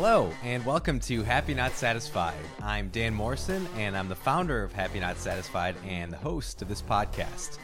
Hello, and welcome to Happy Not Satisfied. I'm Dan Morrison, and I'm the founder of Happy Not Satisfied and the host of this podcast.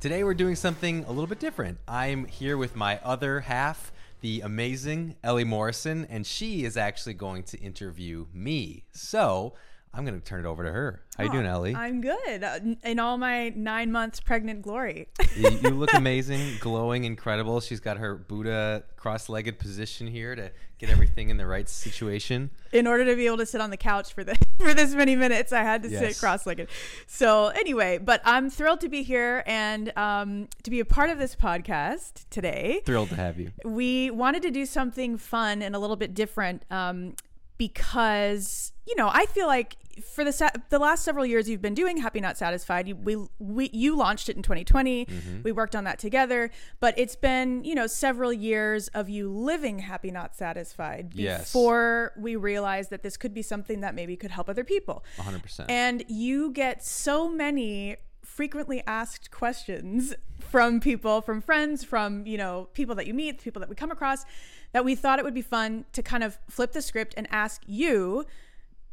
Today, we're doing something a little bit different. I'm here with my other half, the amazing Ellie Morrison, and she is actually going to interview me. So, I'm going to turn it over to her. How you doing, Ellie? I'm good. Uh, in all my nine months pregnant glory. you, you look amazing, glowing, incredible. She's got her Buddha cross-legged position here to get everything in the right situation. In order to be able to sit on the couch for the for this many minutes, I had to Yes. sit cross-legged. So anyway, but I'm thrilled to be here and um, to be a part of this podcast today. Thrilled to have you. we wanted to do something fun and a little bit different um, because you know I feel like for the sa- the last several years you've been doing Happy Not Satisfied. You, we we you launched it in 2020. We worked on that together, but it's been you know several years of you living Happy Not Satisfied Yes. before we realized that this could be something that maybe could help other people. 100%. And you get so many frequently asked questions from people, from friends, from, you know, people that you meet, people that we come across, that we thought it would be fun to kind of flip the script and ask you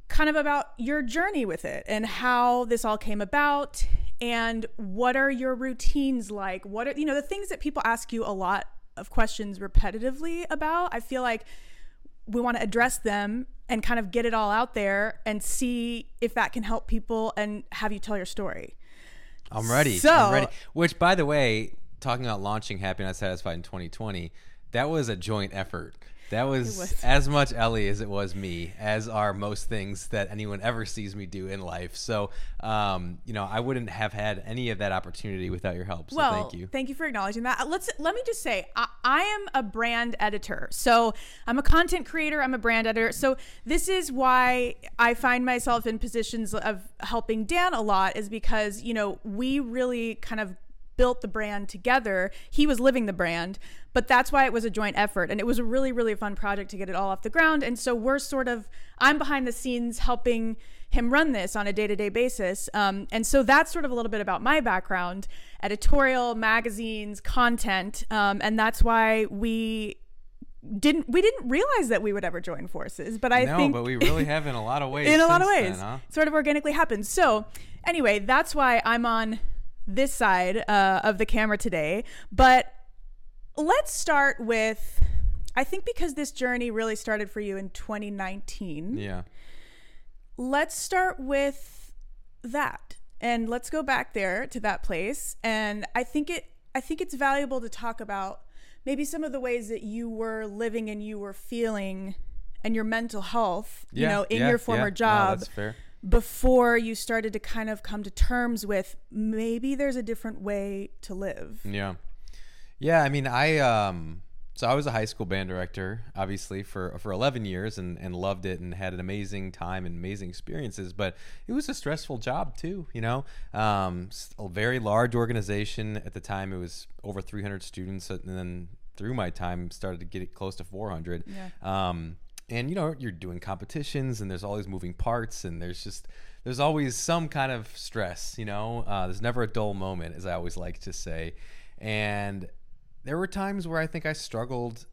kind of about your journey with it and how this all came about and what are your routines like? What are, you know, the things that people ask you a lot of questions repetitively about. I feel like we want to address them and kind of get it all out there and see if that can help people and have you tell your story. I'm ready. So- I'm ready. Which, by the way, talking about launching Happy Not Satisfied in 2020, that was a joint effort. That was, was. as much Ellie as it was me, as are most things that anyone ever sees me do in life. So, um, you know, I wouldn't have had any of that opportunity without your help. So, well, thank you. Thank you for acknowledging that. Uh, Let's let me just say, I, I am a brand editor. So I'm a content creator. I'm a brand editor. So this is why I find myself in positions of helping Dan a lot, is because you know we really kind of built the brand together. He was living the brand, but that's why it was a joint effort. And it was a really, really fun project to get it all off the ground. And so we're sort of, I'm behind the scenes helping him run this on a day to day basis. Um, and so that's sort of a little bit about my background editorial, magazines, content. Um, and that's why we didn't we didn't realize that we would ever join forces but i no, think but we really have in a lot of ways. in a lot of ways then, huh? sort of organically happened so anyway that's why i'm on this side uh, of the camera today but let's start with i think because this journey really started for you in 2019 Yeah. let's start with that and let's go back there to that place and i think it i think it's valuable to talk about maybe some of the ways that you were living and you were feeling and your mental health yeah, you know in yeah, your former yeah. No, job that's fair. Before you started to kind of come to terms with maybe there's a different way to live Yeah. Yeah, I mean, I um so I was a high school band director, obviously for for 11 years and and loved it and had an amazing time and amazing experiences, but it was a stressful job too, you know. Um a very large organization at the time it was over 300 students and then through my time started to get it close to 400. Yeah. Um and you know, you're doing competitions and there's all these moving parts and there's just there's always some kind of stress, you know. Uh, there's never a dull moment, as I always like to say. And there were times where I think I struggled.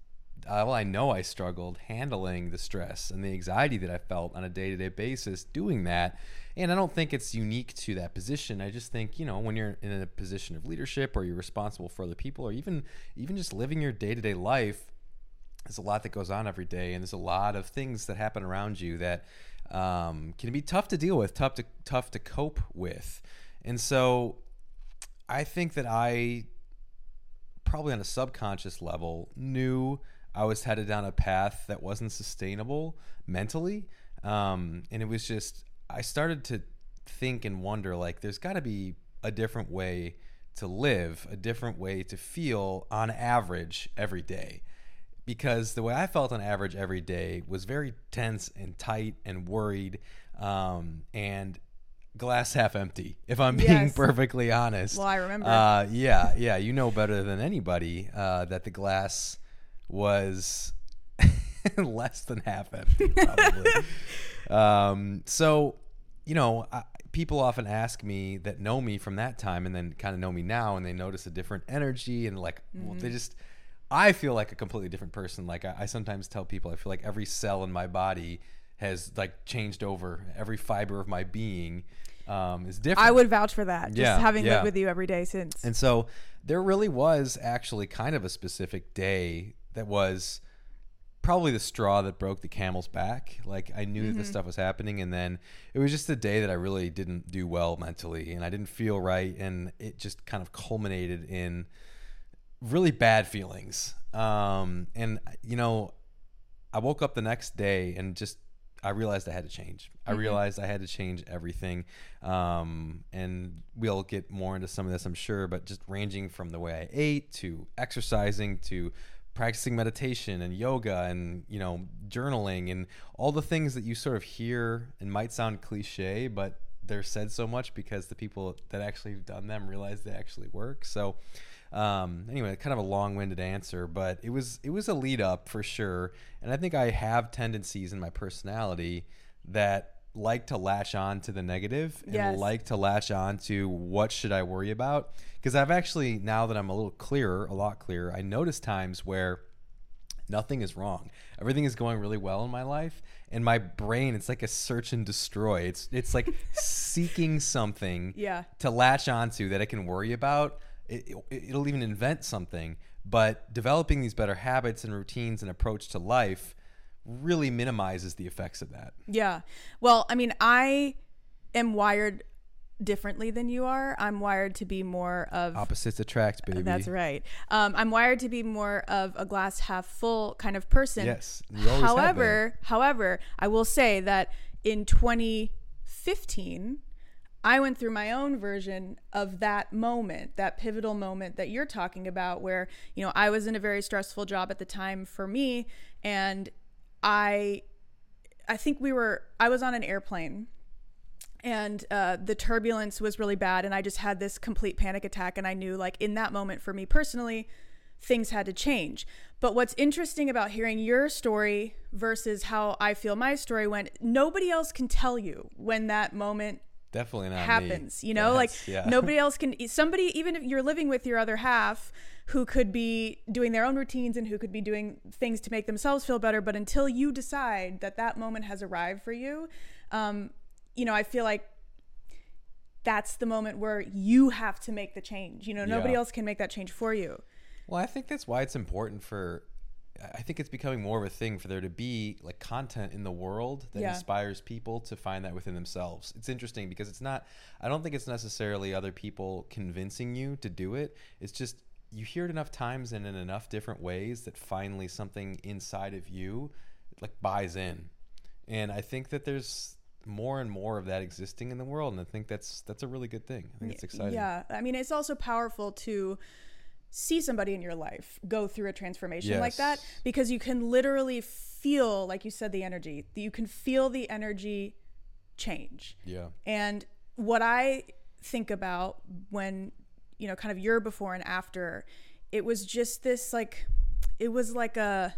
Uh, well, I know I struggled handling the stress and the anxiety that I felt on a day to day basis doing that. And I don't think it's unique to that position. I just think, you know, when you're in a position of leadership or you're responsible for other people or even even just living your day to day life, there's a lot that goes on every day and there's a lot of things that happen around you that um, can be tough to deal with tough to tough to cope with. And so i think that i probably on a subconscious level knew i was headed down a path that wasn't sustainable mentally. Um, and it was just i started to think and wonder like there's got to be a different way to live a different way to feel on average every day because the way I felt on average every day was very tense and tight and worried um, and glass half empty, if I'm being Yes. perfectly honest. Well, I remember. Uh, yeah, yeah, you know better than anybody uh, that the glass was less than half empty, probably. um, so, you know, I, people often ask me that know me from that time and then kind of know me now, and they notice a different energy and like, well, they just I feel like a completely different person. Like I, I sometimes tell people, I feel like every cell in my body has like changed over. Every fiber of my being um, is different. I would vouch for that. Just Yeah, having yeah. lived with you every day since. And so there really was actually kind of a specific day that was probably the straw that broke the camel's back. Like I knew that this stuff was happening and then it was just a day that I really didn't do well mentally and I didn't feel right and it just kind of culminated in really bad feelings. Um and you know, I woke up the next day and just I realized I had to change. I realized I had to change everything. Um, and we'll get more into some of this, I'm sure, but just ranging from the way I ate to exercising to practicing meditation and yoga and, you know, journaling and all the things that you sort of hear and might sound cliche, but they're said so much because the people that actually have done them realize they actually work. So, um, anyway, kind of a long-winded answer, but it was it was a lead up for sure, and I think I have tendencies in my personality that like to latch on to the negative and Yes. like to latch on to what should I worry about because I've actually now that I'm a little clearer, a lot clearer, I notice times where nothing is wrong. Everything is going really well in my life, and my brain it's like a search and destroy. It's it's like seeking something Yeah. to latch onto that I can worry about. It, it'll even invent something, but developing these better habits and routines and approach to life really minimizes the effects of that. Yeah. Well, I mean, I am wired differently than you are. I'm wired to be more of Opposites attract, baby. That's right. Um, I'm wired to be more of a glass half full kind of person. Yes, you always have however, however, I will say that in 2015, I went through my own version of that moment, that pivotal moment that you're talking about, where you know I was in a very stressful job at the time for me, and I, I think we were, I was on an airplane and uh, the turbulence was really bad and i just had this complete panic attack and i knew like in that moment for me personally things had to change. But what's interesting about hearing your story versus how i feel my story went nobody else can tell you when that moment Definitely not me. happens you know like yeah. nobody else can somebody even if you're living with your other half who could be doing their own routines and who could be doing things to make themselves feel better but until you decide that that moment has arrived for you um, you know i feel like that's the moment where you have to make the change you know nobody Yeah. else can make that change for you Well, I think that's why it's important for. I think it's becoming more of a thing for there to be like content in the world that Yeah. inspires people to find that within themselves. It's interesting because it's not. I don't think it's necessarily other people convincing you to do it. It's just you hear it enough times and in enough different ways that finally something inside of you like buys in. And I think that there's more and more of that existing in the world, and I think that's that's a really good thing. I think it's exciting. yeah i mean it's also powerful to see somebody in your life go through a transformation like that because you can literally feel like you said the energy you can feel the energy change Yeah. and what I think about when, you know, kind of your before and after, it was just this like, it was like a,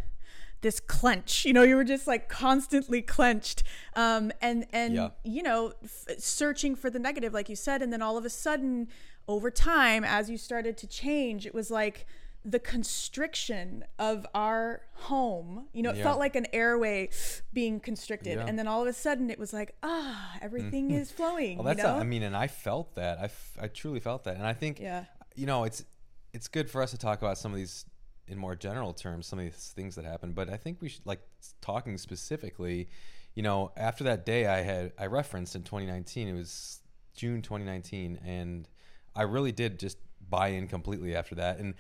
this clench, you know, you were just like constantly clenched. Um, and, and, Yeah. you know, f- searching for the negative, like you said. And then all of a sudden, over time, as you started to change, it was like, the constriction of our home, you know, it Yeah. felt like an airway being constricted. Yeah. And then all of a sudden it was like, ah, everything is flowing. Well, that's you know? I mean, and I felt that. I, f- I truly felt that, and I think Yeah. you know it's it's good for us to talk about some of these in more general terms, some of these things that happened. But I think we should like talking specifically. You know, after that day, I had I referenced in 2019. It was June 2019, and I really did just buy in completely after that. And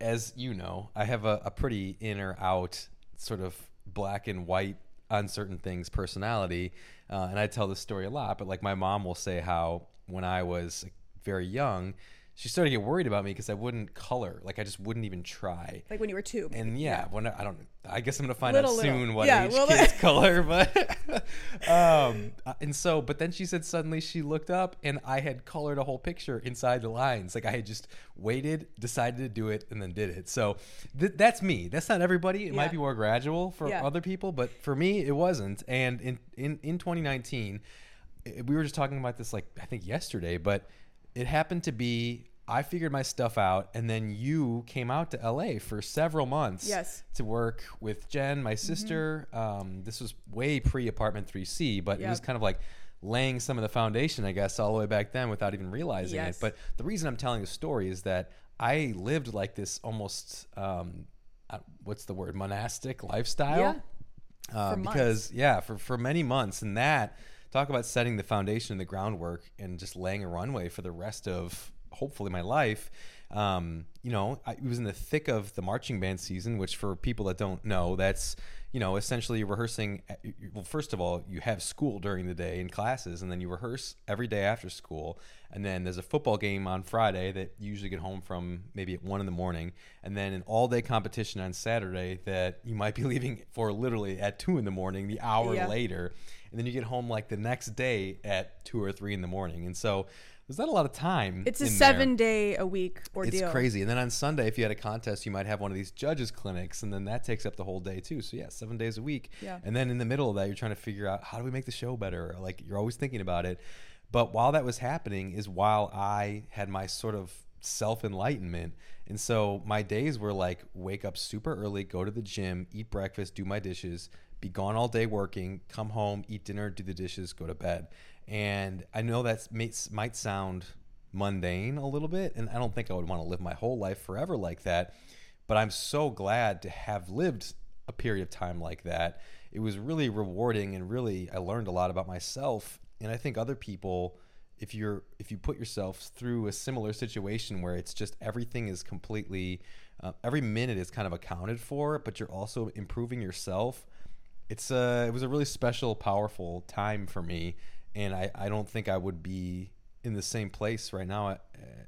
as you know, I have a, a pretty in or out sort of black and white on certain things personality. Uh, and I tell this story a lot, but like my mom will say how when I was very young, she started to get worried about me because I wouldn't color. Like I just wouldn't even try. like when you were two. maybe. And yeah, when I, I don't, I guess I'm gonna find Little, out little. soon what Yeah, each well, kid's color. But um, uh, and so, but then she said suddenly she looked up and I had colored a whole picture inside the lines. Like I had just waited, decided to do it, and then did it. So th- that's me. That's not everybody. It Yeah. might be more gradual for Yeah. other people, but for me, it wasn't. And in in in 2019, we were just talking about this like I think yesterday, but it happened to be I figured my stuff out, and then you came out to LA for several months. Yes. To work with Jen, my sister. Um, this was way pre Apartment 3C, but it was kind of like laying some of the foundation, I guess, all the way back then without even realizing Yes. it. But the reason I'm telling the story is that I lived like this almost, um, uh, what's the word, monastic lifestyle. Yeah. Uh, For months. because yeah, for for many months, and that talk about setting the foundation and the groundwork, and just laying a runway for the rest of hopefully my life. Um, you know, I it was in the thick of the marching band season, which for people that don't know, that's you know essentially rehearsing. Well, first of all, you have school during the day in classes, and then you rehearse every day after school, and then there's a football game on Friday that you usually get home from maybe at one in the morning, and then an all-day competition on Saturday that you might be leaving for literally at two in the morning, the hour Yeah. later, and then you get home like the next day at two or three in the morning, and so there's not a lot of time. It's a in there. seven day a week ordeal. It's crazy. And then on Sunday, if you had a contest, you might have one of these judges clinics, and then that takes up the whole day too. So yeah, seven days a week. Yeah. And then in the middle of that, you're trying to figure out how do we make the show better? Like you're always thinking about it. But while that was happening, is while I had my sort of self enlightenment. And so my days were like wake up super early, go to the gym, eat breakfast, do my dishes, be gone all day working, come home, eat dinner, do the dishes, go to bed. And I know that might, sound mundane a little bit, and I don't think I would want to live my whole life forever like that. But I'm so glad to have lived a period of time like that. It was really rewarding, and really I learned a lot about myself. And I think other people, if you're if you put yourself through a similar situation where it's just everything is completely, uh, every minute is kind of accounted for, but you're also improving yourself it's a it was a really special powerful time for me and i i don't think i would be in the same place right now uh,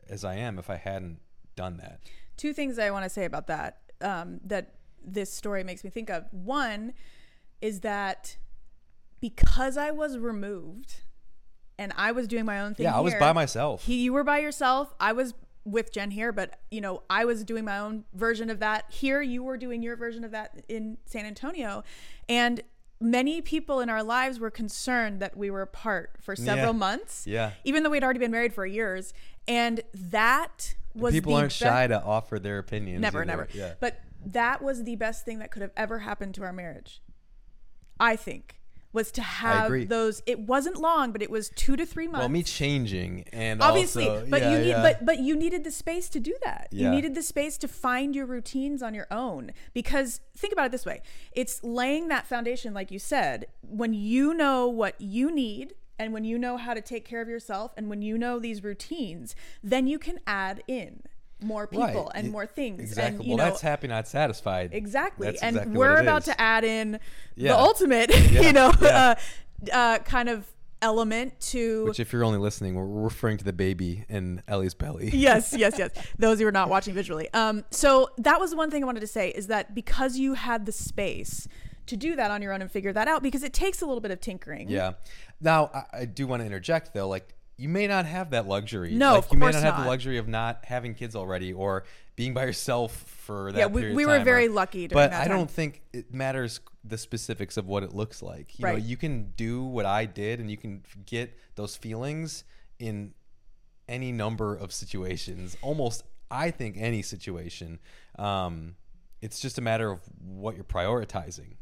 as i am if i hadn't done that two things I want to say about that um, that this story makes me think of. One is that because I was removed and I was doing my own thing. yeah i was here, by myself He, you were by yourself. I was with Jen here, but you know, I was doing my own version of that here. You were doing your version of that in San Antonio, and many people in our lives were concerned that we were apart for several Yeah. months. Yeah. even though we'd already been married for years, and that was people the aren't shy to offer their opinions Never, never. yeah But that was the best thing that could have ever happened to our marriage. I think was to have those. It wasn't long, but it was two to three months. well me changing and Obviously, also, but yeah, you need, yeah. but but you needed the space to do that. You needed the space to find your routines on your own. Because think about it this way: it's laying that foundation, like you said, when you know what you need. And when you know how to take care of yourself, and when you know these routines, then you can add in more people Right. and more things. exactly And, you well know, that's happy not satisfied Exactly. That's and exactly we're about is. to add in Yeah. the ultimate, Yeah. you know, Yeah. uh, uh, kind of element to. which if you're only listening we're referring to the baby in ellie's belly yes, yes, yes. Those who are not watching visually. Um, so that was the one thing I wanted to say is that because you had the space to do that on your own and figure that out, because it takes a little bit of tinkering. Yeah. Now I, I do want to interject though, like you may not have that luxury. No, like, of you may course not have not. the luxury of not having kids already or being by yourself for that. Yeah, we- period of were time, very or- lucky during But that I time. don't think it matters the specifics of what it looks like. You know, Right. you can do what I did, and you can get those feelings in any number of situations. Almost, I think, any situation. Um, it's just a matter of what you're prioritizing.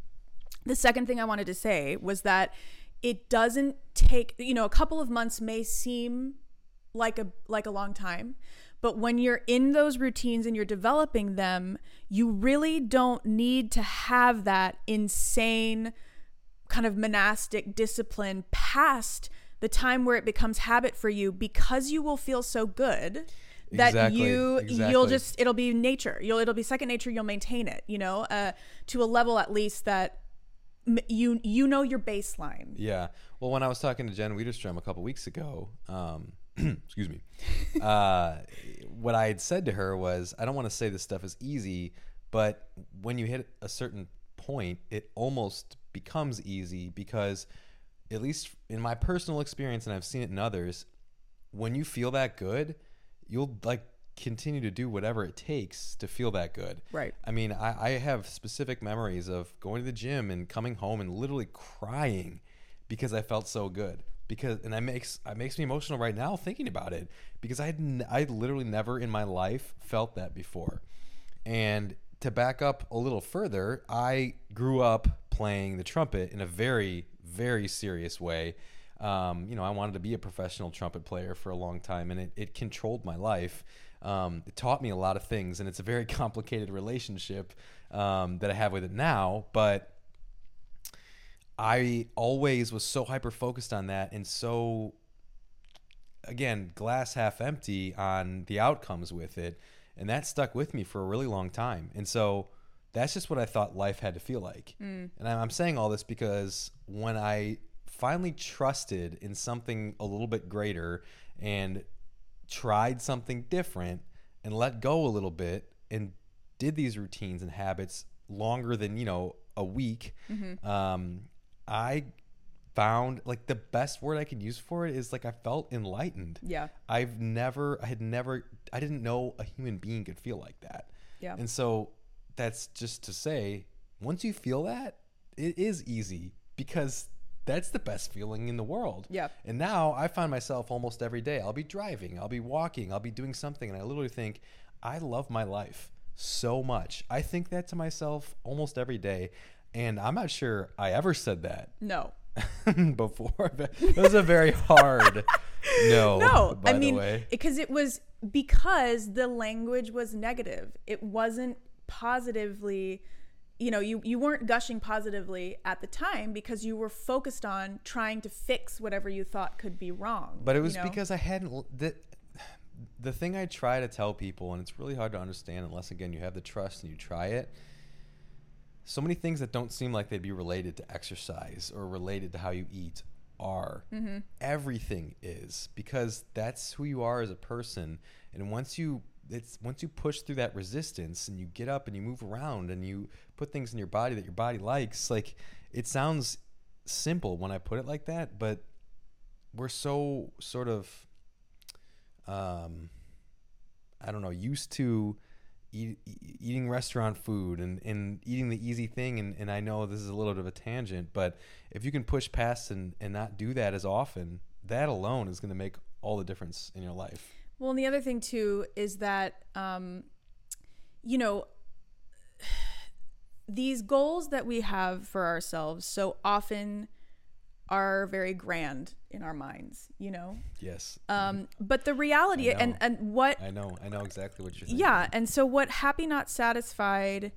the second thing I wanted to say was that it doesn't take you know a couple of months may seem like a like a long time but when you're in those routines and you're developing them you really don't need to have that insane kind of monastic discipline past the time where it becomes habit for you because you will feel so good that Exactly, you you'll just it'll be nature. You'll it'll be second nature you'll maintain it you know uh, to a level at least that you you know your baseline Yeah. Well, when I was talking to Jen Widerstrom a couple weeks ago, um, excuse me, uh, what I had said to her was, I don't want to say this stuff is easy, but when you hit a certain point, it almost becomes easy because, at least in my personal experience, and I've seen it in others, when you feel that good, you'll like continue to do whatever it takes to feel that good. Right. I mean, I, I have specific memories of going to the gym and coming home and literally crying because I felt so good. because and that makes it makes me emotional right now thinking about it because I I literally never in my life felt that before. And to back up a little further, I grew up playing the trumpet in a very very serious way. Um, you know, I wanted to be a professional trumpet player for a long time, and it, it controlled my life. Um, it taught me a lot of things, and it's a very complicated relationship um, that I have with it now. But I always was so hyper focused on that, and so again, glass half empty on the outcomes with it, and that stuck with me for a really long time. And so that's just what I thought life had to feel like. Mm. And I'm saying all this because when I finally trusted in something a little bit greater and tried something different and let go a little bit and did these routines and habits longer than you know a week. Mm-hmm. um, i found like the best word i can use for it is like i felt enlightened. Yeah. I've never i had never i didn't know a human being could feel like that. Yeah. And so that's just to say once you feel that it is easy because that's the best feeling in the world. Yeah. And now I find myself almost every day. I'll be driving, I'll be walking, I'll be doing something, and I literally think, I love my life so much. I think that to myself almost every day. And I'm not sure I ever said that. No. before. It was a very hard no. No, I mean, because it was because the language was negative. It wasn't positively you know you you weren't gushing positively at the time because you were focused on trying to fix whatever you thought could be wrong but it was you know? because i hadn't the, the thing i try to tell people and it's really hard to understand unless again you have the trust and you try it so many things that don't seem like they'd be related to exercise or related to how you eat are mm-hmm. everything is because that's who you are as a person and once you it's once you push through that resistance and you get up and you move around and you put things in your body that your body likes like it sounds simple when i put it like that but we're so sort of um i don't know used to eat, eating restaurant food and, and eating the easy thing and, and i know this is a little bit of a tangent but if you can push past and, and not do that as often that alone is going to make all the difference in your life well, and the other thing too is that, um, you know, these goals that we have for ourselves so often are very grand in our minds, you know? Yes. Um, but the reality and, and what I know, I know exactly what you're saying. Yeah. And so what Happy Not Satisfied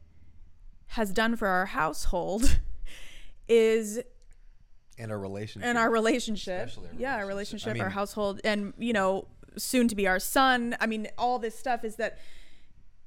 has done for our household is in our relationship. In our relationship. Our yeah, our relationship, I mean, our household, and you know, soon to be our son. I mean, all this stuff is that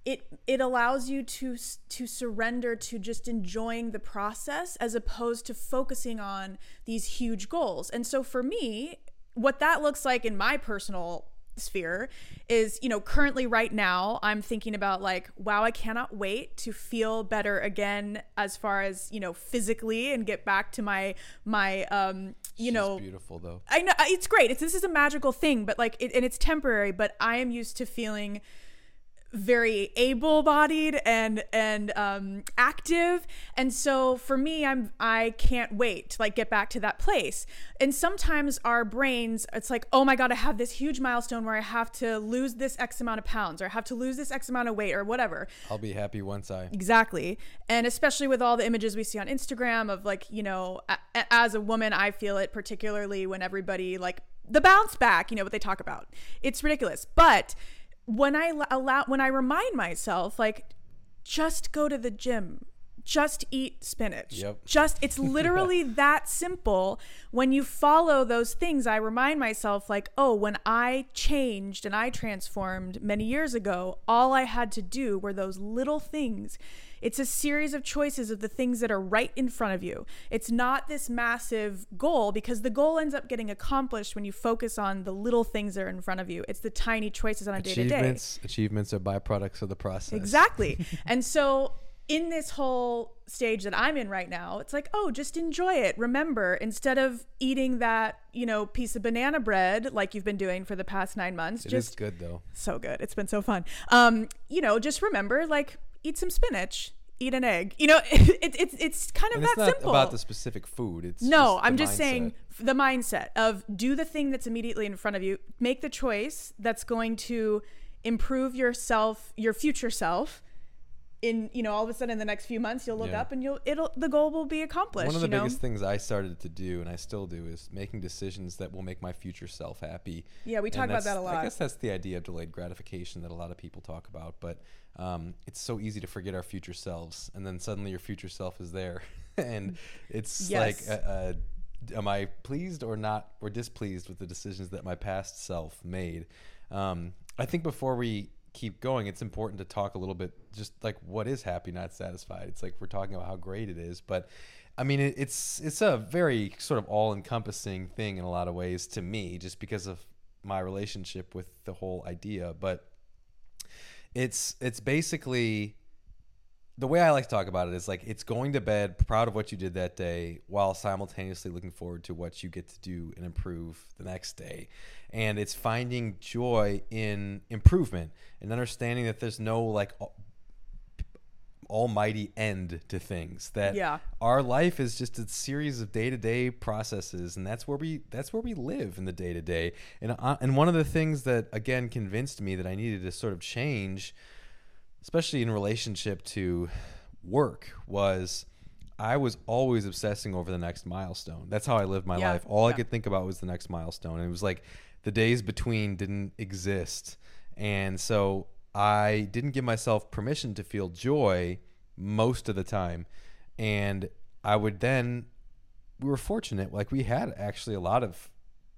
it it allows you to to surrender to just enjoying the process as opposed to focusing on these huge goals. And so for me, what that looks like in my personal sphere is you know currently right now i'm thinking about like wow i cannot wait to feel better again as far as you know physically and get back to my my um you She's know beautiful though. I know it's great. It's this is a magical thing but like it, and it's temporary but i am used to feeling very able-bodied and and um, active. And so for me i'm i can't wait to like get back to that place. And sometimes our brains it's like oh my god i have this huge milestone where i have to lose this x amount of pounds or i have to lose this x amount of weight or whatever. I'll be happy once i exactly. And especially with all the images we see on instagram of like you know a- as a woman i feel it particularly when everybody like the bounce back you know what they talk about. It's ridiculous. But when I allow when I remind myself like just go to the gym just eat spinach. Yep. Just it's literally that simple. When you follow those things, I remind myself like, "Oh, when I changed and I transformed many years ago, all I had to do were those little things it's a series of choices of the things that are right in front of you. It's not this massive goal because the goal ends up getting accomplished when you focus on the little things that are in front of you. It's the tiny choices on a day to day. Achievements are byproducts of the process. Exactly. and so in this whole stage that I'm in right now, it's like, oh, just enjoy it. Remember, instead of eating that, you know, piece of banana bread like you've been doing for the past nine months, it just is good though. So good. It's been so fun. Um, you know, just remember, like, eat some spinach eat an egg. You know, it's it's it's kind of And that it's not simple. about the specific food. It's no, just I'm just mindset. saying the mindset of do the thing that's immediately in front of you. Make the choice that's going to improve yourself, your future self. In you know, all of a sudden, in the next few months, you'll look Yeah. up and you'll it'll the goal will be accomplished. One of the you know? biggest things I started to do, and I still do, is making decisions that will make my future self happy. Yeah, we talk about that a lot. I guess that's the idea of delayed gratification that a lot of people talk about. But um, it's so easy to forget our future selves, and then suddenly your future self is there, and it's Yes. like, uh, uh, am I pleased or not, or displeased with the decisions that my past self made? Um, I think before we keep going, it's important to talk a little bit just like what is happy, not satisfied. It's like we're talking about how great it is, but I mean, it, it's it's a very sort of all-encompassing thing in a lot of ways to me, just because of my relationship with the whole idea. But it's it's basically the way I like to talk about it is like it's going to bed proud of what you did that day while simultaneously looking forward to what you get to do and improve the next day. And it's finding joy in improvement and understanding that there's no like almighty end to things that Yeah. our life is just a series of day-to-day processes and that's where we that's where we live in the day-to-day and uh, and one of the things that again convinced me that I needed to sort of change especially in relationship to work was I was always obsessing over the next milestone. That's how I lived my Yeah, life. All I could think about was the next milestone. And it was like the days between didn't exist. And so I didn't give myself permission to feel joy most of the time. And I would then we were fortunate like we had actually a lot of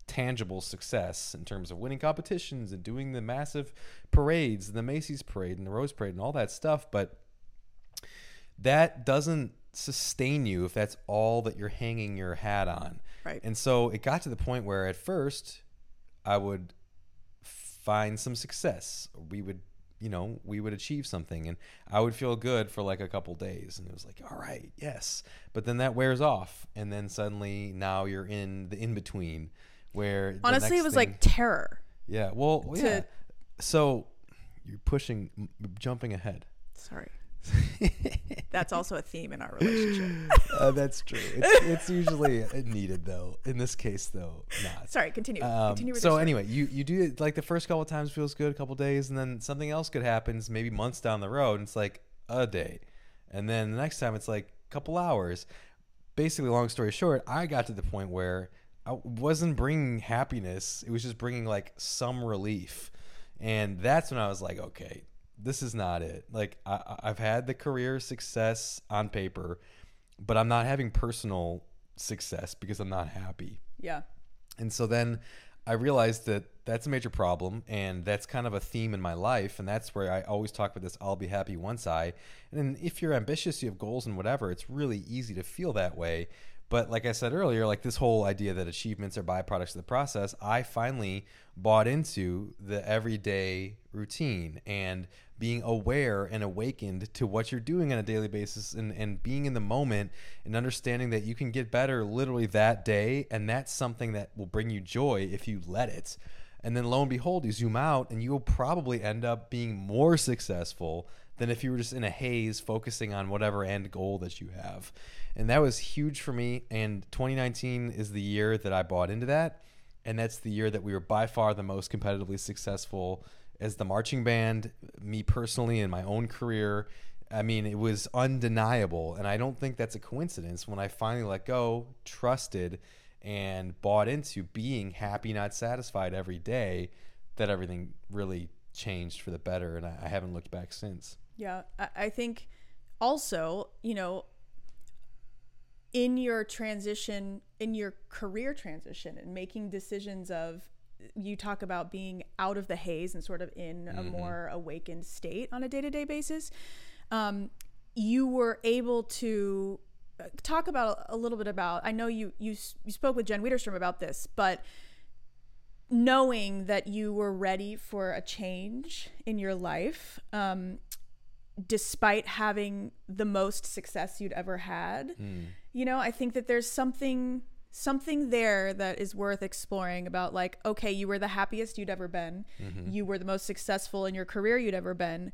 tangible success in terms of winning competitions and doing the massive parades the macy's parade and the rose parade and all that stuff but that doesn't sustain you if that's all that you're hanging your hat on. Right. and so it got to the point where at first i would find some success. We would you know we would achieve something and i would feel good for like a couple days and it was like all right yes. But then that wears off and then suddenly now you're in the in between where Honestly, it was thing- like terror. yeah well to- yeah so you're pushing jumping ahead Sorry. That's also a theme in our relationship. uh, that's true it's, it's usually needed though in this case though not Sorry, continue. Um, continue so anyway, you you do it like the first couple of times feels good, a couple days, and then something else could happen. maybe months down the road, and it's like a day, and then the next time it's like a couple hours. Basically, long story short, I got to the point where I wasn't bringing happiness; it was just bringing like some relief, and that's when I was like, okay, this is not it. Like I, I've had the career success on paper, but I'm not having personal success because I'm not happy. Yeah. And so then I realized that that's a major problem and that's kind of a theme in my life. And that's where I always talk about this I'll be happy once I. And then if you're ambitious, you have goals and whatever, it's really easy to feel that way. But like I said earlier, like this whole idea that achievements are byproducts of the process, I finally bought into the everyday routine and being aware and awakened to what you're doing on a daily basis and, and being in the moment and understanding that you can get better literally that day. And that's something that will bring you joy if you let it. And then lo and behold, you zoom out and you will probably end up being more successful than if you were just in a haze focusing on whatever end goal that you have. And that was huge for me. And 2019 is the year that I bought into that. And that's the year that we were by far the most competitively successful as the marching band, me personally, in my own career. I mean, it was undeniable. And I don't think that's a coincidence when I finally let go, trusted, and bought into being happy, not satisfied every day, that everything really changed for the better. And I, haven't looked back since. Yeah, I, I think also, you know, in your transition, in your career transition, and making decisions of, you talk about being out of the haze and sort of in a more awakened state on a day to day basis. Um, you were able to uh, talk about a little bit about. I know you you you spoke with Jen Widerstrom about this, but knowing that you were ready for a change in your life um, despite having the most success you'd ever had you know i think that there's something something there that is worth exploring about like okay you were the happiest you'd ever been you were the most successful in your career you'd ever been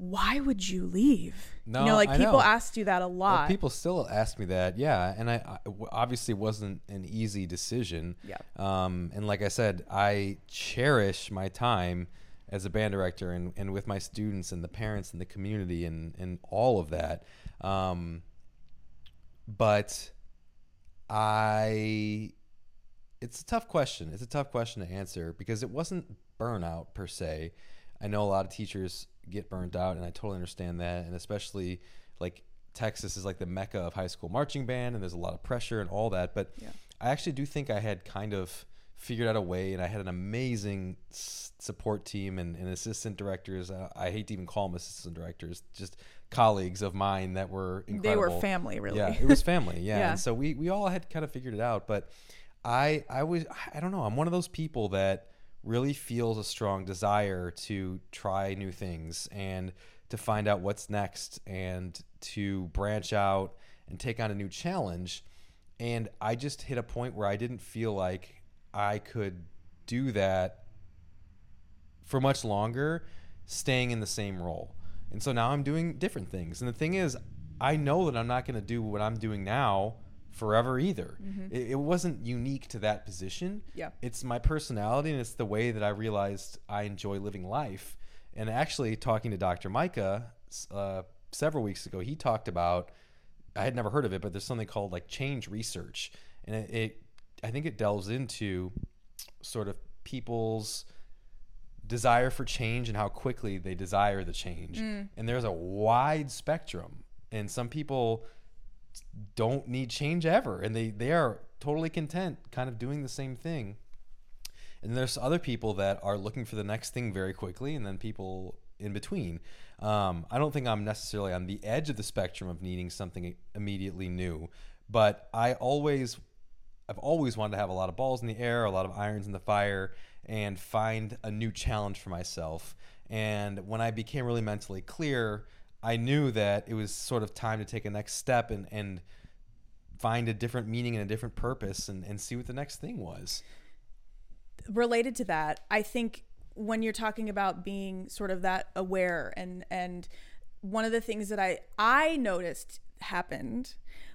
why would you leave? No, you know, like I people know. asked you that a Well, lot. people still ask me that, yeah, and I obviously wasn't an easy decision. Yeah. Um, and like I said, I cherish my time as a band director and, and with my students and the parents and the community and, and all of that. Um, but I, it's a tough question. It's a tough question to answer because it wasn't burnout per se. I know a lot of teachers get burnt out, and I totally understand that. And especially like Texas is like the mecca of high school marching band, and there's a lot of pressure and all that. But Yeah. I actually do think I had kind of figured out a way, and I had an amazing support team and, and assistant directors. Uh, I hate to even call them assistant directors, just colleagues of mine that were they were family, really. Yeah, it was family. Yeah. Yeah. And so we, we all had kind of figured it out. But I I was I don't know. I'm one of those people that really feels a strong desire to try new things and to find out what's next and to branch out and take on a new challenge. And I just hit a point where I didn't feel like I could do that for much longer staying in the same role. And so now I'm doing different things. And the thing is, I know that I'm not going to do what I'm doing now forever either. It, it wasn't unique to that position. Yeah. It's my personality and it's the way that I realized I enjoy living life. And actually, talking to Dr. Micah uh, several weeks ago, he talked about I had never heard of it, but there's something called like change research, and it, it I think it delves into sort of people's desire for change and how quickly they desire the change. And there's a wide spectrum, and some people don't need change ever, and they they are totally content, kind of doing the same thing. And there's other people that are looking for the next thing very quickly, and then people in between. Um, I don't think I'm necessarily on the edge of the spectrum of needing something immediately new, but I always, I've always wanted to have a lot of balls in the air, a lot of irons in the fire, and find a new challenge for myself. And when I became really mentally clear, I knew that it was sort of time to take a next step and, and find a different meaning and a different purpose and, and see what the next thing was. related to that, I think when you're talking about being sort of that aware and and one of the things that I I noticed happened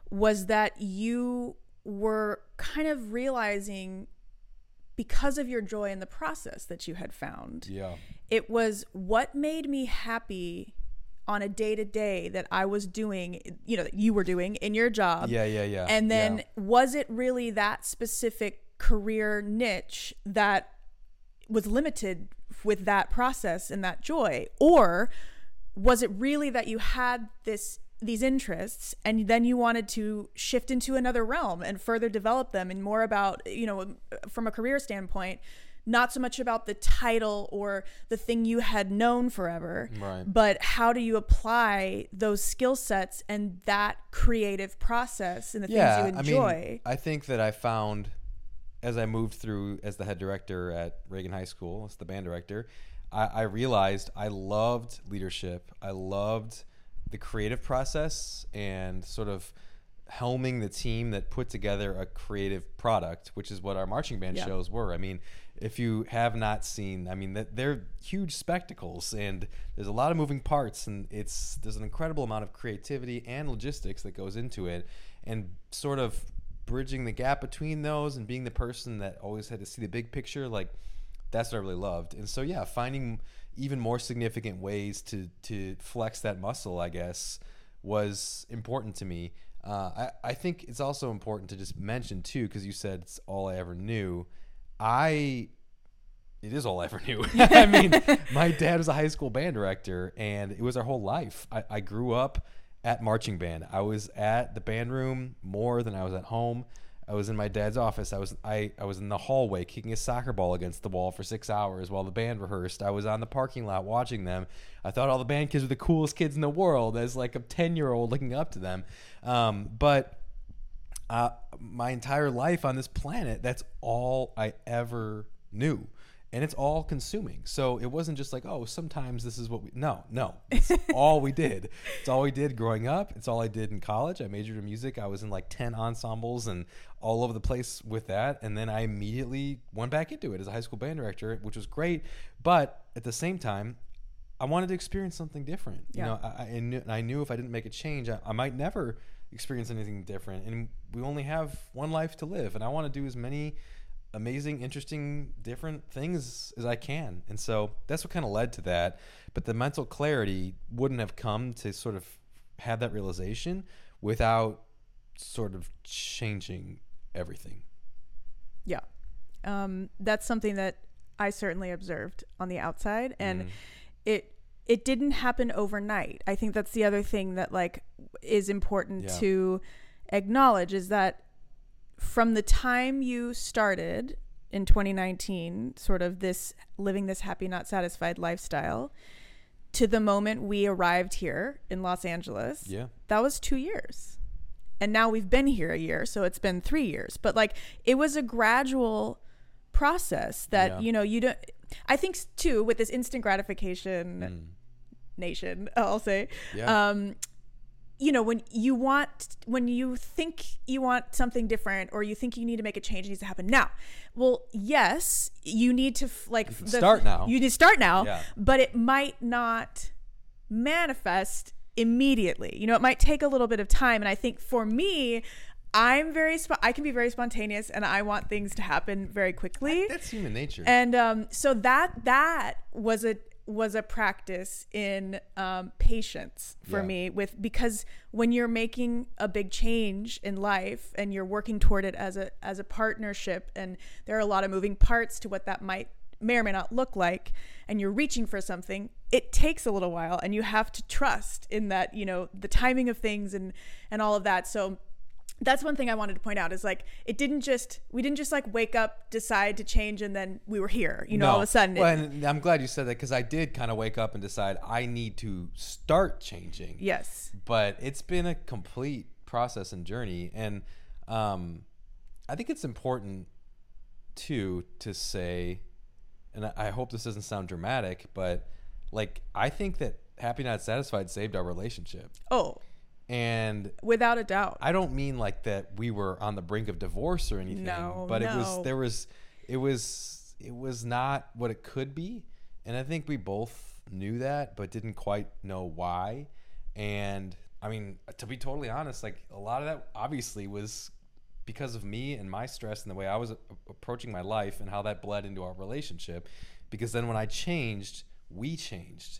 was that you were kind of realizing because of your joy in the process that you had found. Yeah. It was what made me happy on a day to day that I was doing, you know, that you were doing in your job. Yeah, yeah, yeah. And then Yeah. was it really that specific career niche that was limited with that process and that joy? Or was it really that you had this these interests and then you wanted to shift into another realm and further develop them and more about, you know, from a career standpoint, not so much about the title or the thing you had known forever, Right. but how do you apply those skill sets and that creative process and the yeah, things you enjoy? I mean, I think that I found as I moved through as the head director at Reagan High School, as the band director, I, I realized I loved leadership. I loved the creative process and sort of helming the team that put together a creative product, which is what our marching band Yeah. shows were. I mean, if you have not seen, I mean, that they're huge spectacles, and there's a lot of moving parts, and it's there's an incredible amount of creativity and logistics that goes into it, and sort of bridging the gap between those and being the person that always had to see the big picture, like that's what I really loved. And so yeah, finding even more significant ways to to flex that muscle, I guess, was important to me. Uh, I I think it's also important to just mention too, because you said it's all I ever knew. I it is all I ever knew. I mean, my dad was a high school band director, and it was our whole life. I, I grew up at marching band. I was at the band room more than I was at home. I was in my dad's office. I was I, I was in the hallway kicking a soccer ball against the wall for six hours while the band rehearsed. I was on the parking lot watching them. I thought all the band kids were the coolest kids in the world as like a ten year old looking up to them. Um, but uh, my entire life on this planet, that's all I ever knew. And it's all consuming. So it wasn't just like, oh, sometimes this is what we. No, no. It's all we did. It's all we did growing up. It's all I did in college. I majored in music. I was in like 10 ensembles and all over the place with that. And then I immediately went back into it as a high school band director, which was great. But at the same time, I wanted to experience something different. You Yeah. know, I, I, knew, I knew if I didn't make a change, I, I might never experience anything different. And we only have one life to live, and I want to do as many amazing, interesting, different things as I can. And so that's what kind of led to that. But the mental clarity wouldn't have come to sort of have that realization without sort of changing everything. Yeah. Um, that's something that I certainly observed on the outside and Mhm. it it didn't happen overnight. I think that's the other thing that like is important Yeah. to acknowledge is that from the time you started in 2019, sort of this living this happy not satisfied lifestyle to the moment we arrived here in Los Angeles, Yeah. that was 2 years. And now we've been here a year, so it's been 3 years. But like it was a gradual process that Yeah. you know you don't I think too with this instant gratification Mm. nation, I'll say. Yeah. Um, you know, when you want, when you think you want something different, or you think you need to make a change, it needs to happen now. Well, yes, you need to like can start now. You need to start now, Yeah. but it might not manifest immediately. You know, it might take a little bit of time, and I think for me. I'm very, sp- I can be very spontaneous, and I want things to happen very quickly That's human nature. and um, so that that was a was a practice in um, patience for Yeah. me with because when you're making a big change in life and you're working toward it as a as a partnership and there are a lot of moving parts to what that might may or may not look like and you're reaching for something it takes a little while and you have to trust in that you know the timing of things and and all of that so that's one thing I wanted to point out is like it didn't just we didn't just like wake up, decide to change, and then we were here. You know, all of a sudden. it- Well, and I'm glad you said that because I did kind of wake up and decide I need to start changing. yes. But it's been a complete process and journey, and um, I think it's important too to say, and I hope this doesn't sound dramatic, but like I think that happy not satisfied saved our relationship, Oh, and without a doubt. I don't mean like that we were on the brink of divorce or anything. No, but it was there was it was it was not what it could be. And I think we both knew that but didn't quite know why. And I mean, to be totally honest, like a lot of that obviously was because of me and my stress and the way I was approaching my life and how that bled into our relationship. Because then when I changed, we changed.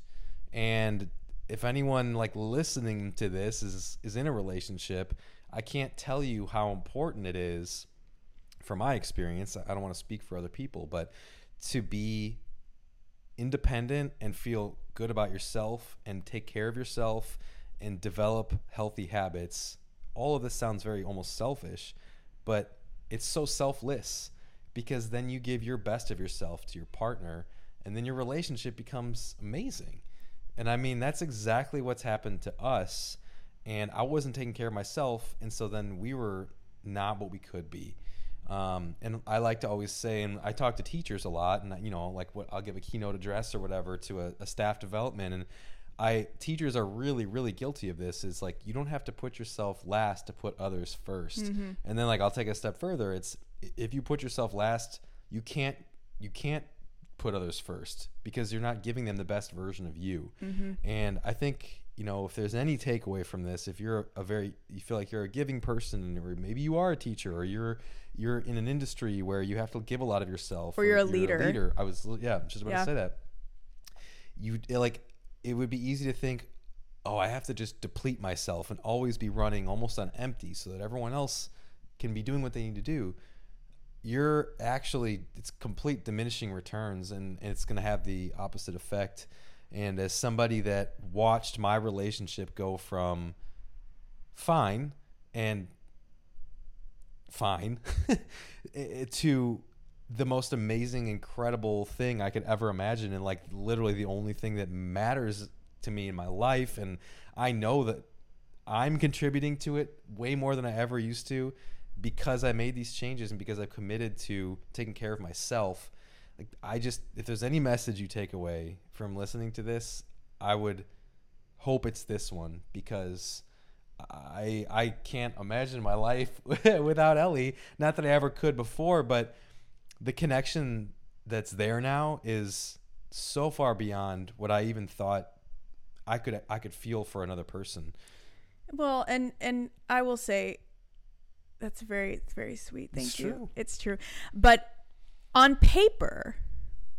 And if anyone like listening to this is is in a relationship, I can't tell you how important it is from my experience. I don't want to speak for other people, but to be independent and feel good about yourself and take care of yourself and develop healthy habits. All of this sounds very almost selfish, but it's so selfless because then you give your best of yourself to your partner and then your relationship becomes amazing. And I mean, that's exactly what's happened to us. And I wasn't taking care of myself. And so then we were not what we could be. Um, and I like to always say, and I talk to teachers a lot, and you know, like what I'll give a keynote address or whatever to a, a staff development, and I teachers are really, really guilty of this. Is like you don't have to put yourself last to put others 1st and then like I'll take a step further. It's if you put yourself last, you can't you can't put others first because you're not giving them the best version of you. Mm-hmm. And I think you know if there's any takeaway from this, if you're a very you feel like you're a giving person, or maybe you are a teacher, or you're you're in an industry where you have to give a lot of yourself, Or you're a leader. leader. I was yeah, just about Yeah. to say that. You it, like it would be easy to think, oh, I have to just deplete myself and always be running almost on empty so that everyone else can be doing what they need to do you're actually it's complete diminishing returns and, and it's going to have the opposite effect. And as somebody that watched my relationship go from fine and fine to the most amazing incredible thing i could ever imagine and like literally the only thing that matters to me in my life and i know that i'm contributing to it way more than i ever used to because I made these changes and because I've committed to taking care of myself, like I just if there's any message you take away from listening to this, I would hope it's this one because I I can't imagine my life without Ellie. Not that I ever could before, but the connection that's there now is so far beyond what I even thought I could I could feel for another person. Well, and and I will say that's very it's very sweet. Thank It's you. true. It's true. But on paper,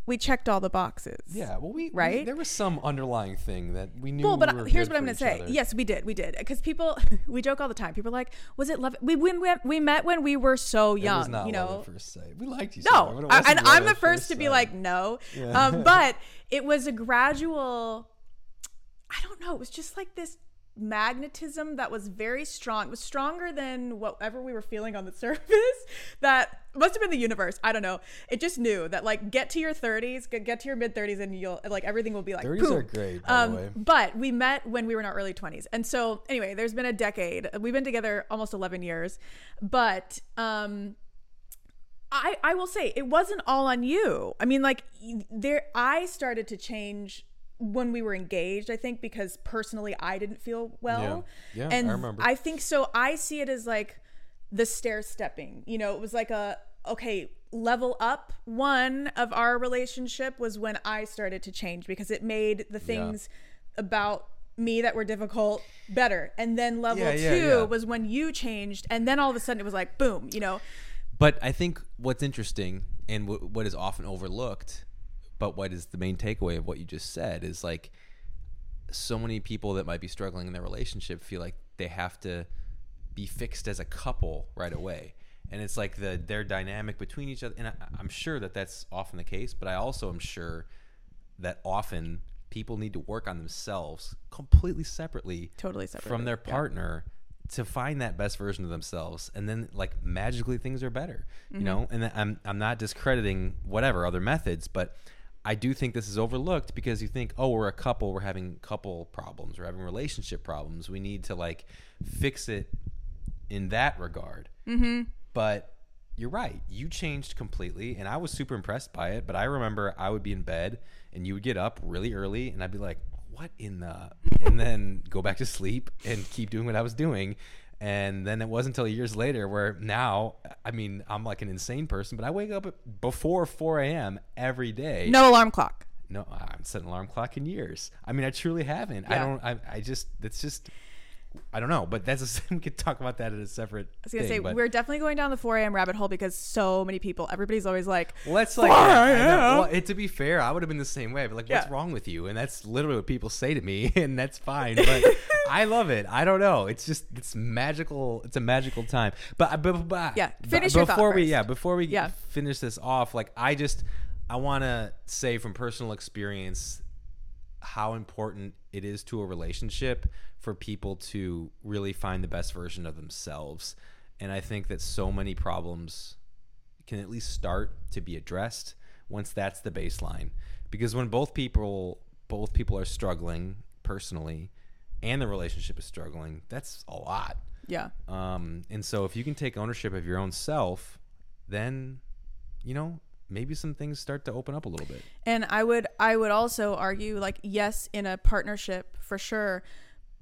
we checked all the boxes. Yeah, well, we we- Right? there was some underlying thing that we knew. Well, but we here's what I'm gonna say. other. Yes, we did. We did. Because people, we joke all the time. People are like, "Was it love?" We when we we met when we were so it young. was not you love know, at first sight. We liked each other. no, I, and I'm the first to be sight. like, no. Yeah. Um, but it was a gradual. I don't know. It was just like this magnetism that was very strong. It was stronger than whatever we were feeling on the surface. That must have been the universe. I don't know. It just knew that like get to your 30s, get, to your mid 30s, and you'll like everything will be like 30s boom. are great, Um, but we met when we were in our early 20s. And so anyway, there's been a decade. We've been together almost 11 years. But um I I will say it wasn't all on you. I mean like there I started to change when we were engaged, I think because personally I didn't feel well. Yeah. Yeah, I and remember. I think so I see it as like the stair stepping. You know, it was like a okay, level up one of our relationship was when I started to change because it made the things about me that were difficult better. And then level Yeah, yeah, 2 yeah. was when you changed and then all of a sudden it was like boom, you know. But I think what's interesting and w- what is often overlooked, but what is the main takeaway of what you just said is like so many people that might be struggling in their relationship feel like they have to be fixed as a couple right away. And it's like the their dynamic between each other. And I, I'm sure that that's often the case, but I also am sure that often people need to work on themselves completely separately Totally separate. from their partner to find that best version of themselves and then like magically things are better you Mm-hmm. know and I'm I'm not discrediting whatever other methods but I do think this is overlooked because you think oh we're a couple we're having couple problems we're having relationship problems we need to like fix it in that regard mm-hmm. but you're right you changed completely and I was super impressed by it but I remember I would be in bed and you would get up really early and I'd be like what in the and then go back to sleep and keep doing what I was doing. And then it wasn't until years later where now, I mean, I'm like an insane person, but I wake up before 4 a.m. every day. No alarm clock. No, I haven't set an alarm clock in years. I mean, I truly haven't. I don't, I, I just, it's just, I don't know, but that's a, we could talk about that at a separate I was gonna thing, say but- we're definitely going down the 4 a.m. rabbit hole because so many people, everybody's always like, Well, that's like, 4 I know. well, it, to be fair, I would have been the same way. But like, what's Yeah. wrong with you? And that's literally what people say to me, and that's fine. But I love it. I don't know. It's just it's magical. It's a magical time. But uh, but, but Yeah, but finish your thought before we first. yeah before we Yeah. finish this off. Like I just I want to say from personal experience how important it is to a relationship for people to really find the best version of themselves. And I think that so many problems can at least start to be addressed once that's the baseline. Because when both people both people are struggling personally and the relationship is struggling, that's a lot. yeah, Um, and so if you can take ownership of your own self, then you know maybe some things start to open up a little bit. and I would I would also argue like yes, in a partnership for sure,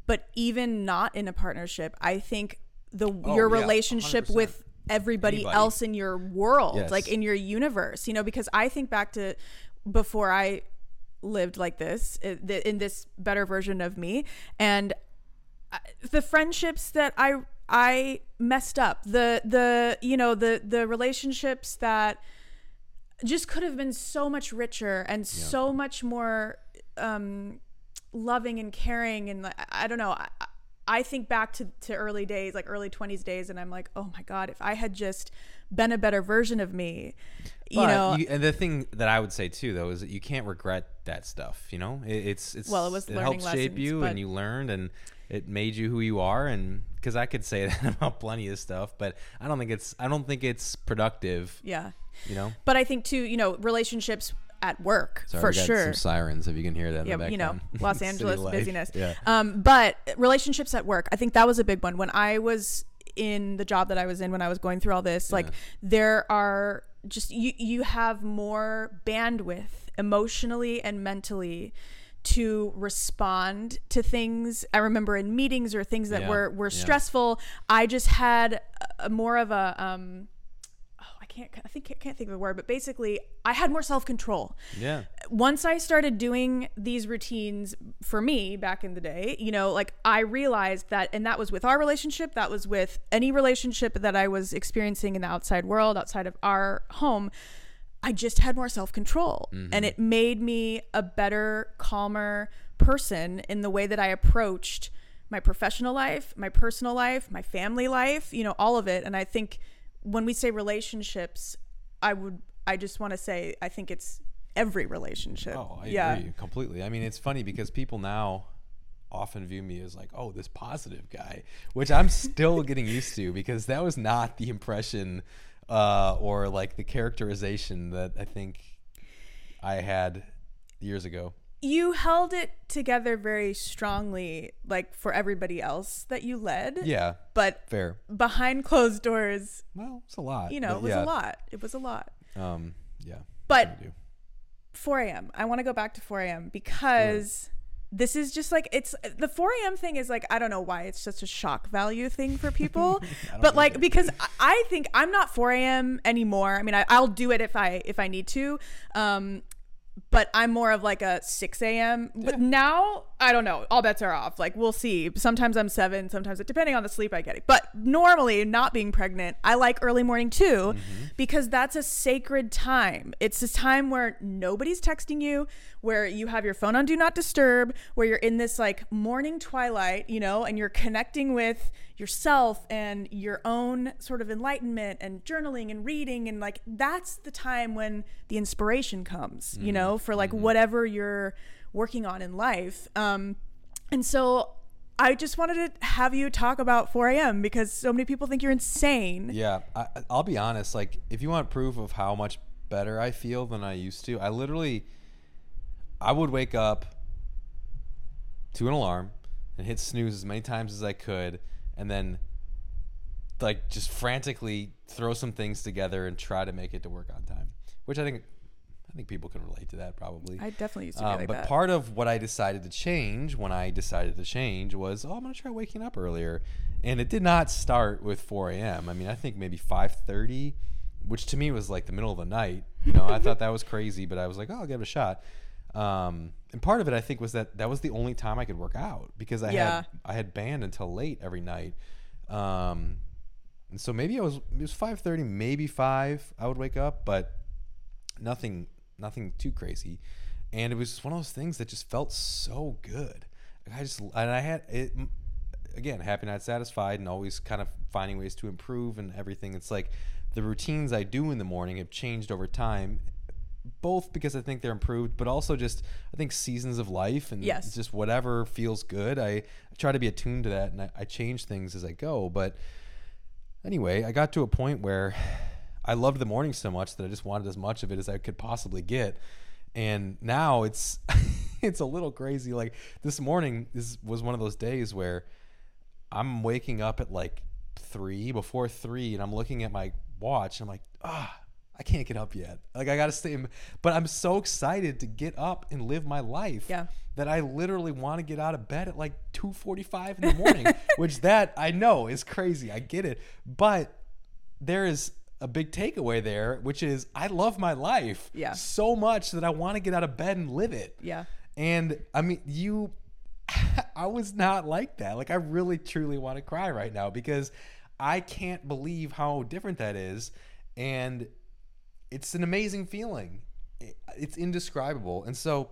but even not in a partnership, I think the Oh, your yeah, relationship 100%. with everybody Anybody. else in your world, Yes. like in your universe, you know, because I think back to before I lived like this in this better version of me and uh, the friendships that I I messed up the the you know the the relationships that just could have been so much richer and so much more um loving and caring and I I don't know I, I think back to, to early days like early 20s days and I'm like oh my god if I had just been a better version of me you But know you, and the thing that I would say too, though, is that you can't regret that stuff. You know, it, it's it's Well, it was learning helped shape lessons, you, and you learned, and it made you who you are. And because I could say that about plenty of stuff, but I don't think it's I don't think it's productive. yeah You know, but I think too you know relationships at work Sorry, for sure Some sirens, if you can hear that. yeah, in the you know. Los Angeles busyness. Yeah. Um, but relationships at work, I think that was a big one. When I was in the job that I was in, when I was going through all this, like there are just you you have more bandwidth emotionally and mentally to respond to things. I remember in meetings or things that Yeah, were were yeah. stressful. I just had a, more of a um, can't I think I can't think of the word, but basically I had more self control. Yeah. Once I started doing these routines for me back in the day, you know, like I realized that, and that was with our relationship, that was with any relationship that I was experiencing in the outside world, outside of our home. I just had more self control, mm-hmm. and it made me a better, calmer person in the way that I approached my professional life, my personal life, my family life, you know, all of it. And I think when we say relationships, I would, I just want to say, I think it's every relationship. Oh, I yeah. agree completely. I mean, it's funny because people now often view me as like, oh, this positive guy, which I'm still getting used to because that was not the impression uh, or like the characterization that I think I had years ago. You held it together very strongly, like for everybody else that you led. Yeah, But fair. behind closed doors, Well, it's a lot. you know, it was yeah. a lot. It was a lot. Um, yeah. But- what can you do? 4 a.m. I want to go back to 4 a.m. because this is just like it's the 4 a.m. thing is like I don't know why it's such a shock value thing for people, but like because I- think I'm not 4 a.m. anymore. I mean, I, I'll do it if I if I need to. Um, but I'm more of like a 6 a.m. But now I don't know. All bets are off. Like we'll see. Sometimes I'm seven. Sometimes depending on the sleep I get. But normally, not being pregnant, I like early morning too, mm-hmm. because that's a sacred time. It's a time where nobody's texting you, where you have your phone on do not disturb, where you're in this like morning twilight, you know, and you're connecting with yourself and your own sort of enlightenment and journaling and reading and like that's the time when the inspiration comes you mm-hmm. know for like whatever you're working on in life um and so i just wanted to have you talk about 4 a.m because so many people think you're insane Yeah, I, I'll be honest. Like, if you want proof of how much better I feel than I used to, I literally, I would wake up to an alarm and hit snooze as many times as I could, and then, like, just frantically throw some things together and try to make it to work on time. Which I think, I think people can relate to that probably. i definitely used to be Um, like but that part of what I decided to change when I decided to change was, oh, I'm gonna try waking up earlier, and it did not start with 4 a.m. I mean, I think maybe 5:30, which to me was like the middle of the night. You know, I thought that was crazy, but I was like, oh, I'll give it a shot. Um, and part of it, I think, was that that was the only time I could work out because I Yeah. had I had band until late every night. Um, and so maybe I was it was 5:30, maybe five. I would wake up, but nothing nothing too crazy. And it was just one of those things that just felt so good. I just and i had it again happy not satisfied and always kind of finding ways to improve and everything. It's like the routines i do in the morning have changed over time both because i think they're improved but also just i think seasons of life and Yes. just whatever feels good. I, I try to be attuned to that and I, I change things as i go. But anyway, I got to a point where I loved the morning so much that I just wanted as much of it as I could possibly get. And now it's it's a little crazy. Like this morning, this was one of those days where I'm waking up at like three before three, and I'm looking at my watch. And I'm like, ah, I can't get up yet. Like I gotta stay. In, but I'm so excited to get up and live my life Yeah. that I literally want to get out of bed at like 2:45 in the morning, which that I know is crazy. I get it. But there is a big takeaway there, which is I love my life Yeah. so much that I want to get out of bed and live it. Yeah. And I mean, you I was not like that. Like I really truly want to cry right now because I can't believe how different that is and it's an amazing feeling. It's indescribable. And so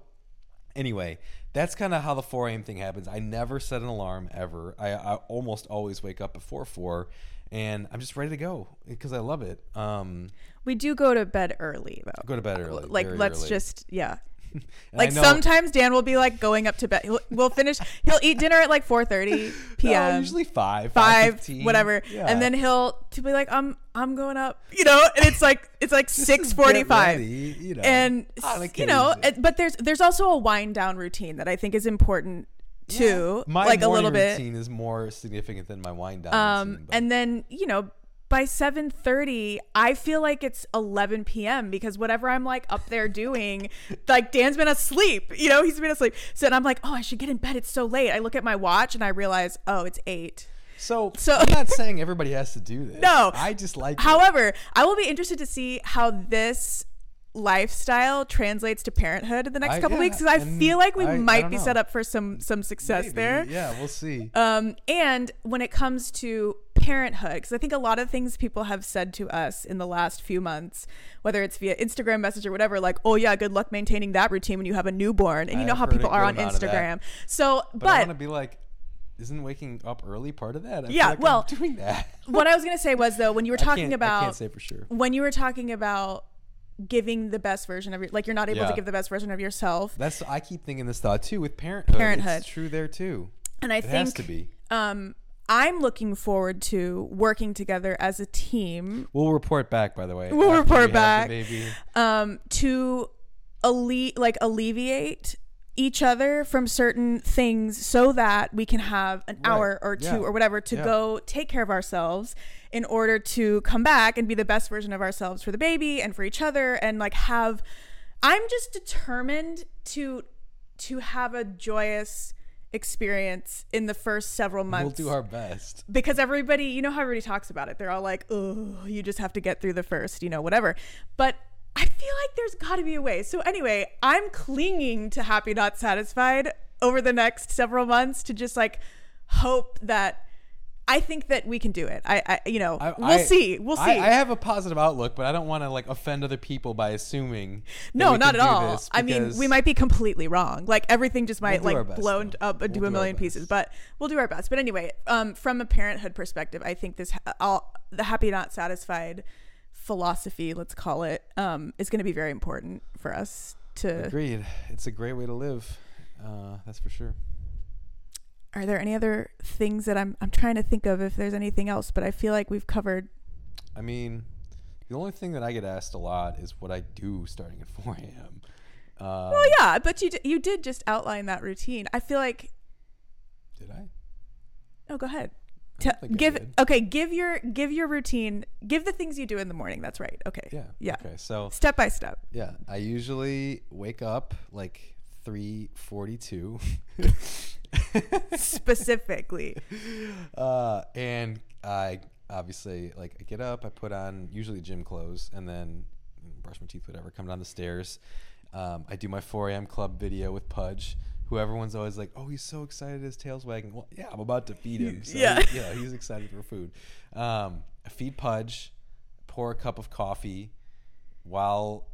anyway, that's kind of how the 4 a.m. thing happens. I never set an alarm ever. I, I almost always wake up before 4 and I'm just ready to go because I love it. Um, we do go to bed early though go to bed early. like let's early. just yeah like sometimes Dan will be like going up to bed. He'll, we'll finish. He'll eat dinner at like 4:30 No, p.m. usually five, five, 5:15. whatever, Yeah. and then he'll to be like, "I'm I'm going up," you know, and it's like it's like Just six forty-five, you know, and you know, but there's there's also a wind down routine that I think is important too, my like a little bit. routine is more significant than my wind down Um, routine. and then you know by 7:30 I feel like it's 11 p.m. because whatever I'm like up there doing like Dan's been asleep you know he's been asleep so then I'm like oh I should get in bed it's so late I look at my watch and I realize oh it's 8 So, So- I'm not saying everybody has to do this. No. I just like. it. However, I will be interested to see how this lifestyle translates to parenthood in the next I- couple yeah, weeks because I feel like we I- I might don't be know. set up for some some success Maybe. there. Yeah, we'll see. Um, and when it comes to parenthood, because I think a lot of things people have said to us in the last few months, whether it's via Instagram message or whatever, like, oh yeah, good luck maintaining that routine when you have a newborn. And you I know how people are on amount of that. Instagram. So, But, I but, want to be like, isn't waking up early part of that? I feel Yeah, like I'm well, doing that. what I was going to say was though, when you were I talking can't- I can't say for sure. when you were talking about giving the best version of your, like you're not able Yeah. to give the best version of yourself. That's I keep thinking this thought too with parenthood. Parenthood. It's true there too. And I It think has to be. um, I'm looking forward to working together as a team We'll report back, by the way. We'll report we back. baby. um, to alle- like alleviate each other from certain things so that we can have an Right. hour or two Yeah. or whatever to Yeah. go take care of ourselves in order to come back and be the best version of ourselves for the baby and for each other and like have I'm just determined to to have a joyous experience in the first several months We'll do our best. because everybody, you know how everybody talks about it. They're all like, "Oh, you just have to get through the first, you know, whatever." But I feel like there's got to be a way. So anyway, I'm clinging to happy not satisfied over the next several months to just like hope that I think that we can do it. I, I you know, I, we'll I- see. We'll see. I, I have a positive outlook, but I don't want to like offend other people by assuming. no, not at all. I mean, we might be completely wrong. Like everything just might our like blown though. up into We'll a do our million pieces, but we'll do our best. But anyway, um, from a parenthood perspective, I think this all the happy not satisfied philosophy, let's call it, um, is going to be very important for us to. Agreed. It's a great way to live. Uh, that's for sure. Are there any other things that I'm I'm trying to think of if there's anything else, but I feel like we've covered. I mean, the only thing that I get asked a lot is what I do starting at 4 a.m. Um, Well, yeah, but you d- you did just outline that routine. I feel like. Did I? Oh, go ahead. I Te- don't think I give okay. Give your give your routine. Give the things you do in the morning. That's right. Okay. Yeah. Yeah. Okay. So Step by step. yeah, I usually wake up like 3:42. Specifically. uh, and I obviously like I get up, I put on usually gym clothes, and then brush my teeth, whatever. Come down the stairs. Um, I do my 4 a.m. club video with Pudge, who everyone's always like, "Oh, he's so excited, his tail's wagging." Well, yeah, I'm about to feed him. So Yeah. he- yeah, he's excited for food. Um, feed Pudge, pour a cup of coffee, while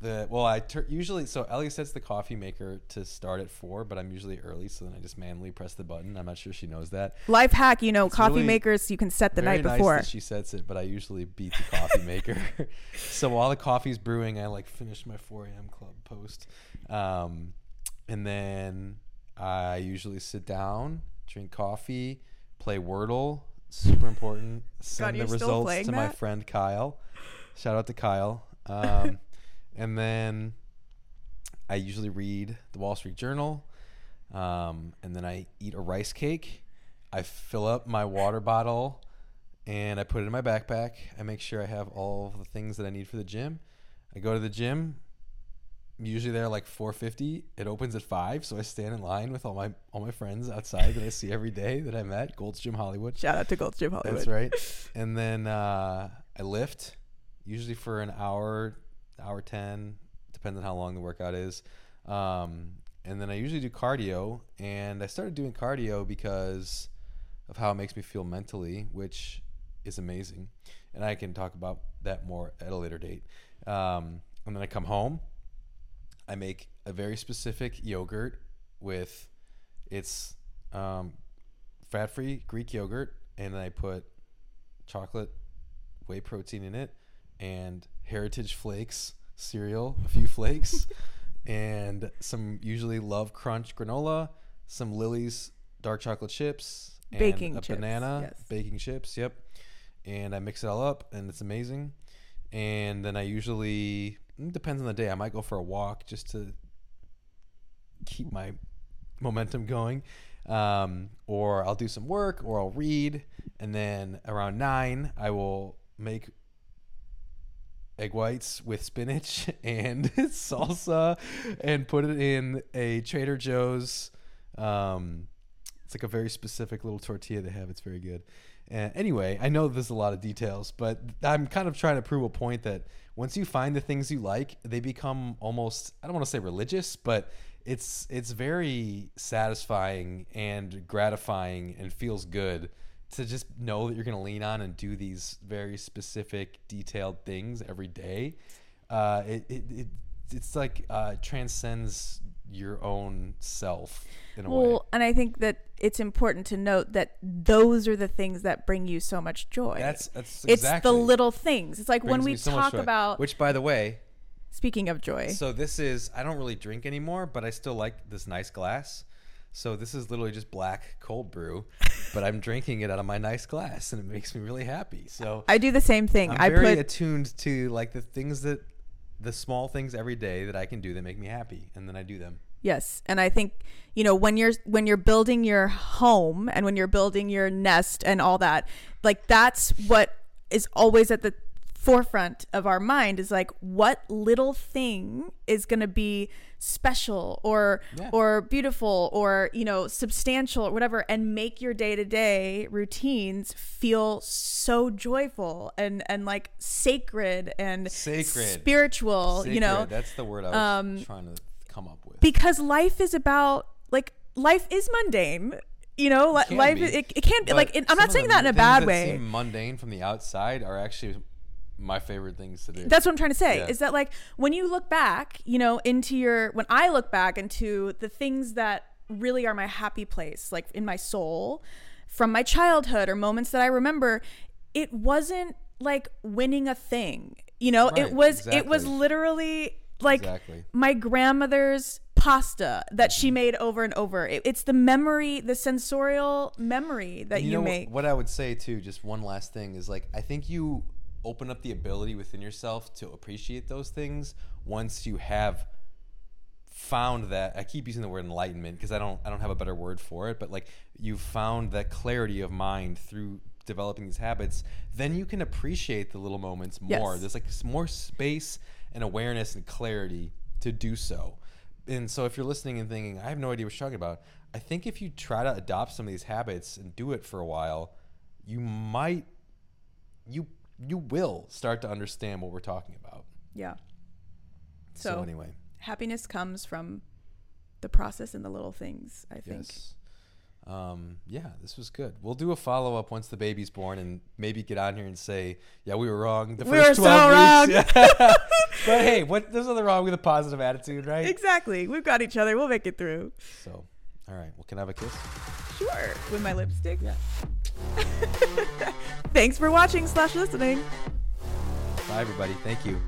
the well, I tur- usually so Ellie sets the coffee maker to start at four, but I'm usually early, so then I just manually press the button. I'm not sure she knows that. Life hack, you know, coffee really makers you can set the night nice before. that she sets it, but I usually beat the coffee maker. so while the coffee's brewing, I like finish my 4 a.m. club post, um, and then I usually sit down, drink coffee, play Wordle. Super important. Send you're the results to my friend Kyle. Shout out to Kyle. Um, and then I usually read the Wall Street Journal, um, and then I eat a rice cake. I fill up my water bottle, and I put it in my backpack. I make sure I have all the things that I need for the gym. I go to the gym. Usually there like 4:50. It opens at five, so I stand in line with all my all my friends outside that I see every day that I met. Gold's Gym Hollywood. Shout out to Gold's Gym Hollywood. That's right. And then uh, I lift, usually for an hour, hour 10, depends on how long the workout is. Um, and then I usually do cardio. And I started doing cardio because of how it makes me feel mentally, which is amazing. And I can talk about that more at a later date. Um, and then I come home. I make a very specific yogurt with it's um, fat free Greek yogurt, and then I put chocolate whey protein in it and heritage flakes cereal, a few flakes, and some usually love crunch granola, some Lily's dark chocolate chips, and Baking a chips, banana, yes. baking chips. Yep, and I mix it all up, and it's amazing. And then I usually depends on the day. I might go for a walk just to keep my momentum going. Um, or I'll do some work or I'll read. And then around nine, I will make egg whites with spinach and salsa and put it in a Trader Joe's um, It's like a very specific little tortilla they have. It's very good. Uh, anyway, I know there's a lot of details, but I'm kind of trying to prove a point that once you find the things you like, they become almost I don't want to say religious, but it's it's very satisfying and gratifying and feels good to just know that you're going to lean on and do these very specific detailed things every day. Uh, it, it, it it's like uh, transcends your own self in a way Well, and I think that it's important to note that those are the things that bring you so much joy. that's that's exactly. it's the little things. It's like when we so talk about which by the way speaking of joy. so this is i don't really drink anymore but i still like this nice glass so this is literally just black cold brew but i'm drinking it out of my nice glass and it makes me really happy so I do the same thing. i'm I very put attuned to like the things that the small things every day that i can do that make me happy and then i do them. Yes, and I think you know when you're when you're building your home and when you're building your nest and all that, like that's what is always at the forefront of our mind is like what little thing is going to be special or Yeah. or beautiful or you know substantial or whatever and make your day-to-day routines feel so joyful and and like sacred and Sacred. spiritual you know that's the word i was um, trying to come up with because life is about like life is mundane you know li- life be. it, it can't be like it, i'm not saying that in a bad way mundane from the outside are actually my favorite things to do that's what i'm trying to say Yeah. is that like when you look back you know into your when i look back into the things that really are my happy place like in my soul from my childhood or moments that i remember it wasn't like winning a thing you know it Right, was it was literally like Exactly. my grandmother's pasta that she mm-hmm. made over and over. It, it's the memory, the sensorial memory that And you, know make. What, I would say too, just one last thing is like I think you open up the ability within yourself to appreciate those things once you have found that I keep using the word enlightenment because I don't I don't have a better word for it, but like you've found that clarity of mind through developing these habits, then you can appreciate the little moments more. Yes. There's like more space and awareness and clarity to do so. And so if you're listening and thinking, I have no idea what you're talking about, I think if you try to adopt some of these habits and do it for a while, you might you you will start to understand what we're talking about. yeah. So, So, anyway, happiness comes from the process and the little things, I think. yes. Um, yeah, this was good. We'll do a follow up once the baby's born and maybe get on here and say, yeah, we were wrong. The We first were so 12 weeks. Yeah. but hey, what there's nothing wrong with a positive attitude, right? Exactly. We've got each other. We'll make it through. So, all right. Well, can I have a kiss? Sure. With my lipstick. Yeah. Thanks for watching slash listening. Bye, everybody. Thank you.